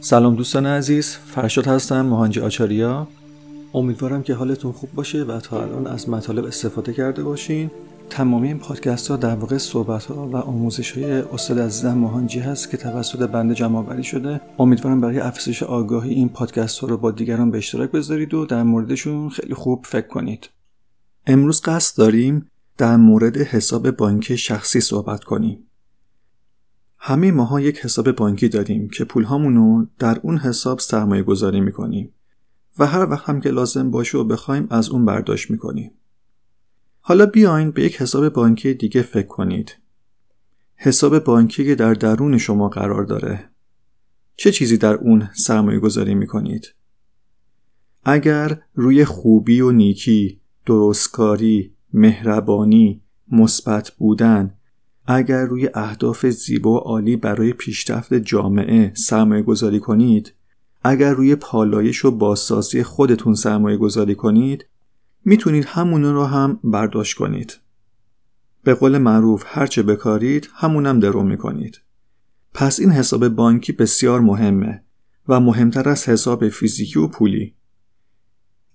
سلام دوستان عزیز فرشاد هستم مهانجی آچاریا. امیدوارم که حالتون خوب باشه و تا الان از مطالب استفاده کرده باشین. تمامی این پادکست ها در واقع صحبت ها و آموزش های استاد عزیزم مهانجی هست که توسط بنده جمع آوری شده. امیدوارم برای افزایش آگاهی این پادکست ها رو با دیگران به اشتراک بذارید و در موردشون خیلی خوب فکر کنید. امروز قصد داریم در مورد حساب بانکی شخصی صحبت کنیم. همه ماها یک حساب بانکی داریم که پولهامون رو در اون حساب سرمایه گذاری می‌کنیم و هر وقت هم که لازم باشه و بخوایم از اون برداشت می‌کنیم. حالا بیاین به یک حساب بانکی دیگه فکر کنید. حساب بانکی که در درون شما قرار داره. چه چیزی در اون سرمایه گذاری می‌کنید؟ اگر روی خوبی و نیکی، درستکاری، مهربانی، مثبت بودن، اگر روی اهداف زیبا و عالی برای پیشرفت جامعه سرمایه گذاری کنید اگر روی پالایش و بازسازی خودتون سرمایه گذاری کنید می‌تونید همون رو هم برداشت کنید. به قول معروف هرچه بکارید همونم درو می‌کنید. پس این حساب بانکی بسیار مهمه و مهمتر از حساب فیزیکی و پولی.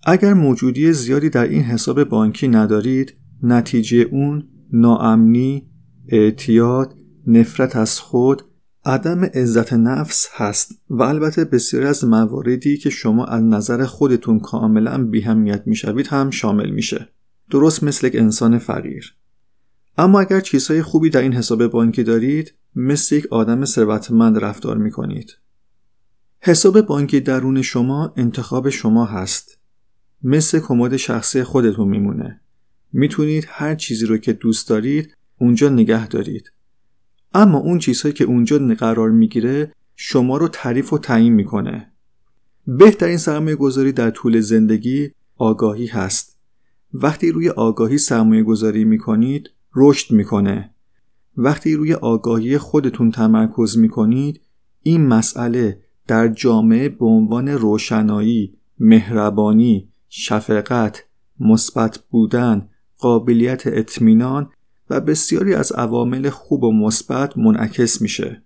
اگر موجودی زیادی در این حساب بانکی ندارید نتیجه اون ناامنی اعتیاد نفرت از خود عدم عزت نفس هست و البته بسیاری از مواردی که شما از نظر خودتون کاملا بیهمیت می‌شوید هم شامل میشه. درست مثل یک انسان فقیر. اما اگر چیزهای خوبی در این حساب بانکی دارید مثل یک آدم ثروتمند رفتار می‌کنید. حساب بانکی درون شما انتخاب شما هست. مثل کمد شخصی خودتون میمونه. می‌تونید هر چیزی رو که دوست دارید اونجا نگه دارید. اما اون چیزهایی که اونجا قرار می‌گیره شما رو تعریف و تعیین می‌کنه. بهترین سرمایه گذاری در طول زندگی آگاهی هست. وقتی روی آگاهی سرمایه گذاری می‌کنید رشد می‌کنه. وقتی روی آگاهی خودتون تمرکز می‌کنید این مسئله در جامعه به عنوان روشنایی مهربانی شفقت مثبت بودن قابلیت اطمینان و بسیاری از عوامل خوب و مثبت منعکس میشه.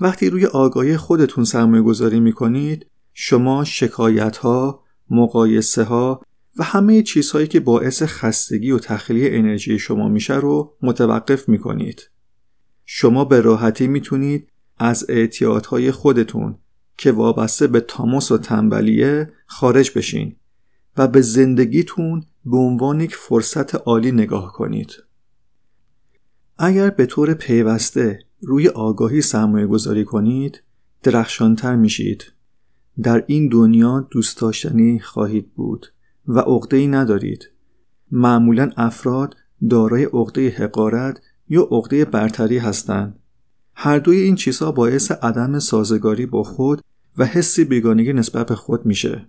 وقتی روی آگاهی خودتون سرمایه گذاری می‌کنید شما شکایت ها، مقایسه ها و همه چیزهایی که باعث خستگی و تخلیه انرژی شما میشه رو متوقف می‌کنید. شما به راحتی می‌تونید از اعتیادهای خودتون که وابسته به تاموس و تنبلیه خارج بشین و به زندگیتون به عنوان یک فرصت عالی نگاه کنید. اگر به طور پیوسته روی آگاهی سرمایه گذاری کنید درخشانتر میشید. در این دنیا دوست داشتنی خواهید بود و عقده ای ندارید. معمولا افراد دارای عقده حقارت یا عقده برتری هستند. هر دوی این چیزها باعث عدم سازگاری با خود و حسی بیگانگی نسبت به خود میشه.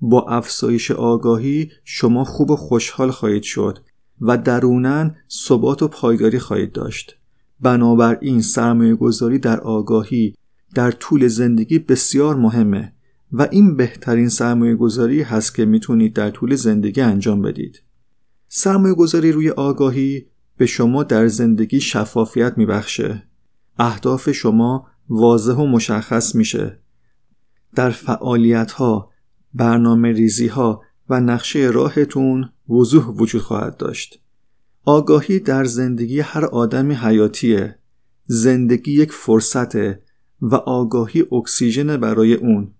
با افزایش آگاهی شما خوب و خوشحال خواهید شد و درونن ثبات و پایداری خواهید داشت. بنابراین سرمایه گذاری در آگاهی در طول زندگی بسیار مهمه و این بهترین سرمایه گذاری هست که می‌تونید در طول زندگی انجام بدید. سرمایه گذاری روی آگاهی به شما در زندگی شفافیت میبخشه. اهداف شما واضح و مشخص میشه. در فعالیت ها برنامه ریزی ها و نقشه راهتون وضوح وجود خواهد داشت. آگاهی در زندگی هر آدمی حیاتیه. زندگی یک فرصته و آگاهی اکسیژن برای اون.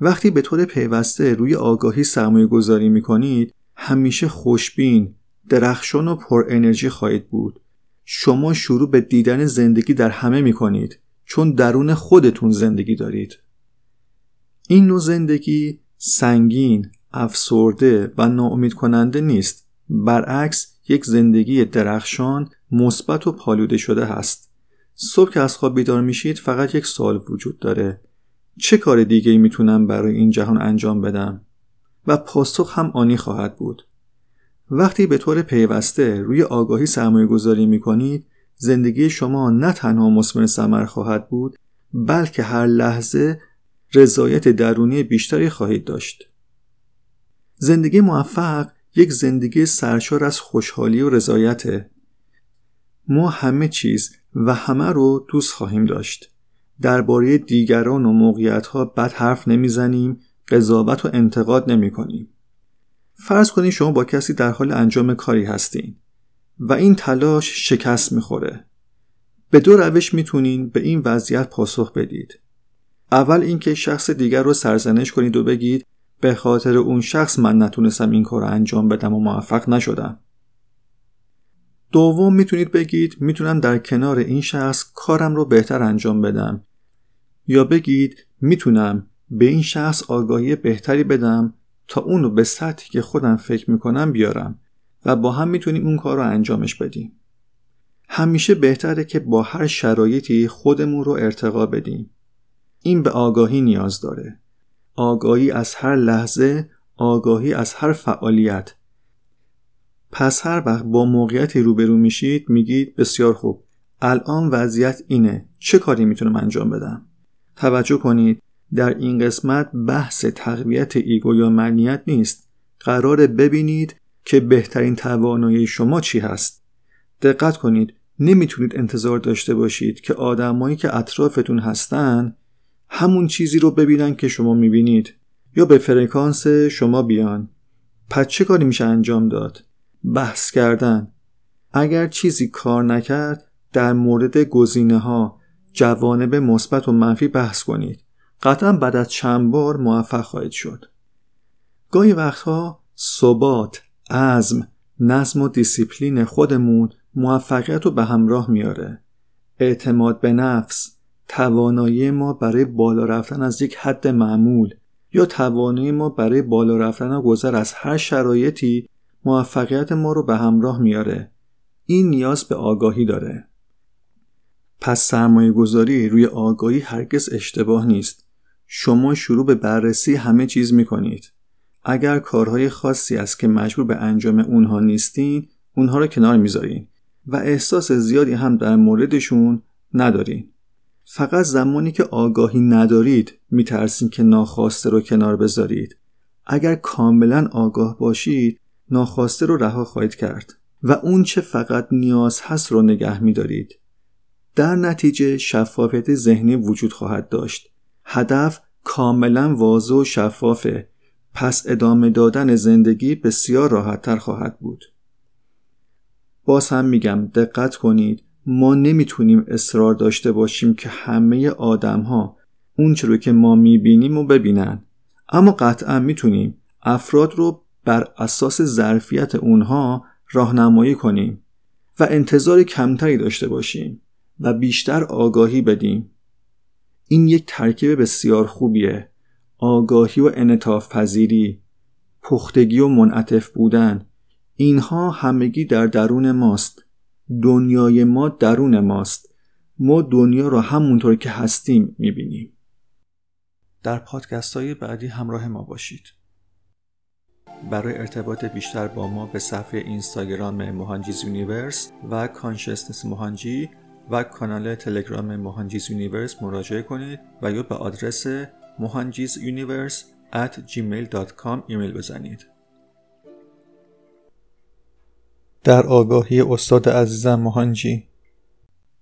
وقتی به طور پیوسته روی آگاهی سرمایه گذاری می کنید همیشه خوشبین، درخشان و پر انرژی خواهید بود. شما شروع به دیدن زندگی در همه می کنید چون درون خودتون زندگی دارید. این نوع زندگی سنگین، افسرده و ناامید کننده نیست. برعکس یک زندگی درخشان، مثبت و پالوده شده هست. صبح که از خواب بیدار میشید فقط یک سوال وجود داره. چه کار دیگه می‌تونم برای این جهان انجام بدم؟ و پاسخ هم آنی خواهد بود. وقتی به طور پیوسته روی آگاهی سرمایه گذاری می کنید زندگی شما نه تنها مسمر سمر خواهد بود بلکه هر لحظه رضایت درونی بیشتری خواهید داشت. زندگی موفق یک زندگی سرشار از خوشحالی و رضایته. ما همه چیز و همه رو دوست خواهیم داشت درباره دیگران و موقعیت ها بد حرف نمی‌زنیم قضاوت و انتقاد نمی کنیم. فرض کنید شما با کسی در حال انجام کاری هستین و این تلاش شکست می‌خوره. به دو روش می‌تونین به این وضعیت پاسخ بدید. اول اینکه شخص دیگر رو سرزنش کنید و بگید به خاطر اون شخص من نتونستم این کار رو انجام بدم و موفق نشدم. دوم می‌تونید بگید می‌تونم در کنار این شخص کارم رو بهتر انجام بدم یا بگید می‌تونم به این شخص آگاهی بهتری بدم تا اون رو به سطحی که خودم فکر می‌کنم بیارم و با هم می‌تونیم اون کار رو انجامش بدیم. همیشه بهتره که با هر شرایطی خودمون رو ارتقا بدیم. این به آگاهی نیاز داره. آگاهی از هر لحظه، آگاهی از هر فعالیت. پس هر وقت با موقعیتی روبرو میشید میگید بسیار خوب. الان وضعیت اینه. چه کاری می‌تونم انجام بدم؟ توجه کنید در این قسمت بحث تقویت ایگو یا منیت نیست. قرار ببینید که بهترین توانایی شما چی هست. دقت کنید نمی‌تونید انتظار داشته باشید که آدمایی که اطرافتون هستن همون چیزی رو ببینن که شما می‌بینید. یا به فرکانس شما بیان. پس چه کاری میشه انجام داد؟ بحث کردن. اگر چیزی کار نکرد در مورد گزینه ها جوانب مثبت و منفی بحث کنید. قطعا بعد از چند بار موفق خواهید شد. گاهی وقتها ثبات عزم نظم و دیسیپلین خودمون موفقیت رو به همراه میاره. اعتماد به نفس. توانایی ما برای بالا رفتن از یک حد معمول یا توانایی ما برای بالا رفتن و گذر از هر شرایطی موفقیت ما رو به همراه میاره. این نیاز به آگاهی داره. پس سرمایه گذاری روی آگاهی هرگز اشتباه نیست. شما شروع به بررسی همه چیز می کنید اگر کارهای خاصی است که مجبور به انجام اونها نیستین اونها رو کنار می‌ذارین و احساس زیادی هم در موردشون ندارین. فقط زمانی که آگاهی ندارید میترسین که ناخواسته رو کنار بذارید. اگر کاملا آگاه باشید ناخواسته رو رها خواهید کرد و اون چه فقط نیاز هست رو نگه میدارید. در نتیجه شفافیت ذهنی وجود خواهد داشت. هدف کاملا واضح و شفافه. پس ادامه دادن زندگی بسیار راحتتر خواهد بود. باز هم میگم دقت کنید. ما نمی‌تونیم اصرار داشته باشیم که همه آدم ها اون رو که ما می‌بینیم و ببینن. اما قطعا می‌تونیم افراد رو بر اساس ظرفیت اونها راهنمایی کنیم و انتظار کمتری داشته باشیم و بیشتر آگاهی بدیم. این یک ترکیب بسیار خوبیه. آگاهی و انعطاف پذیری پختگی و منعطف بودن اینها همگی در درون ماست. دنیای ما درون ماست. ما دنیا را همونطور که هستیم می‌بینیم. در پادکست های بعدی همراه ما باشید. برای ارتباط بیشتر با ما به صفحه اینستاگرام Mohanji's Universe و Consciousness Mohanji و کانال تلگرام Mohanji's Universe مراجعه کنید و یا به آدرس Mohanji's Universe at gmail.com ایمیل بزنید. در آگاهی استاد عزیزم مهانجی.